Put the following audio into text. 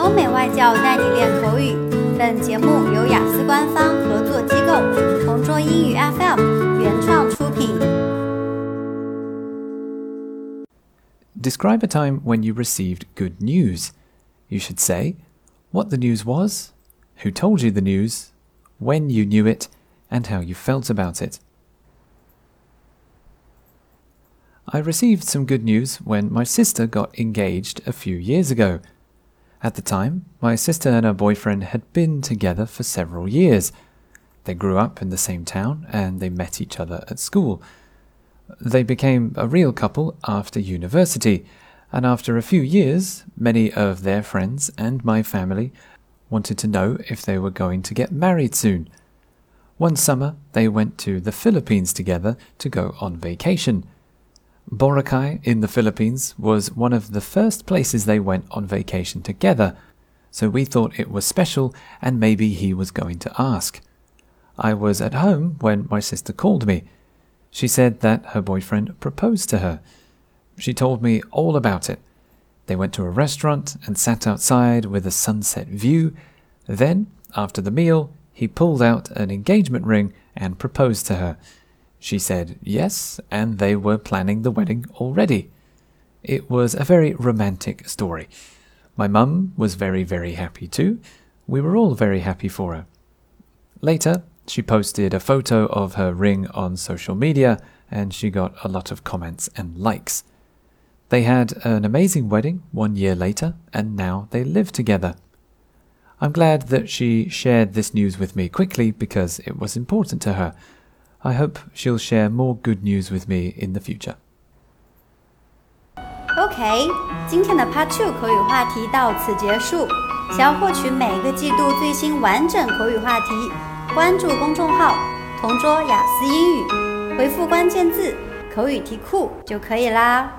欧美外教带你练口语。本节目由雅思官方合作机构同桌英语 FM 原创出品。Describe a time when you received good news. You should say what the news was, who told you the news, when you knew it, and how you felt about it. I received some good news when my sister got engaged a few years ago. At the time, my sister and her boyfriend had been together for several years. They grew up in the same town and they met each other at school. They became a real couple after university, and after a few years, many of their friends and my family wanted to know if they were going to get married soon. One summer, they went to the Philippines together to go on vacation. Boracay in the Philippines was one of the first places they went on vacation together, so we thought it was special and maybe he was going to ask. I was at home when my sister called me. She said that her boyfriend proposed to her. She told me all about it. They went to a restaurant and sat outside with a sunset view. Then, after the meal, he pulled out an engagement ring and proposed to her. She said yes, and they were planning the wedding already. It was a very romantic story. My mum was very, very happy too. We were all very happy for her. Later, she posted a photo of her ring on social media and she got a lot of comments and likes. They had an amazing wedding one year later and now they live together. I'm glad that she shared this news with me quickly because it was important to her. I hope she'll share more good news with me in the future. OK，今天的 Part Two 口语话题到此结束。想要获取每个季度最新完整口语话题，关注公众号“同桌雅思英语”，回复关键字“口语题库”就可以啦。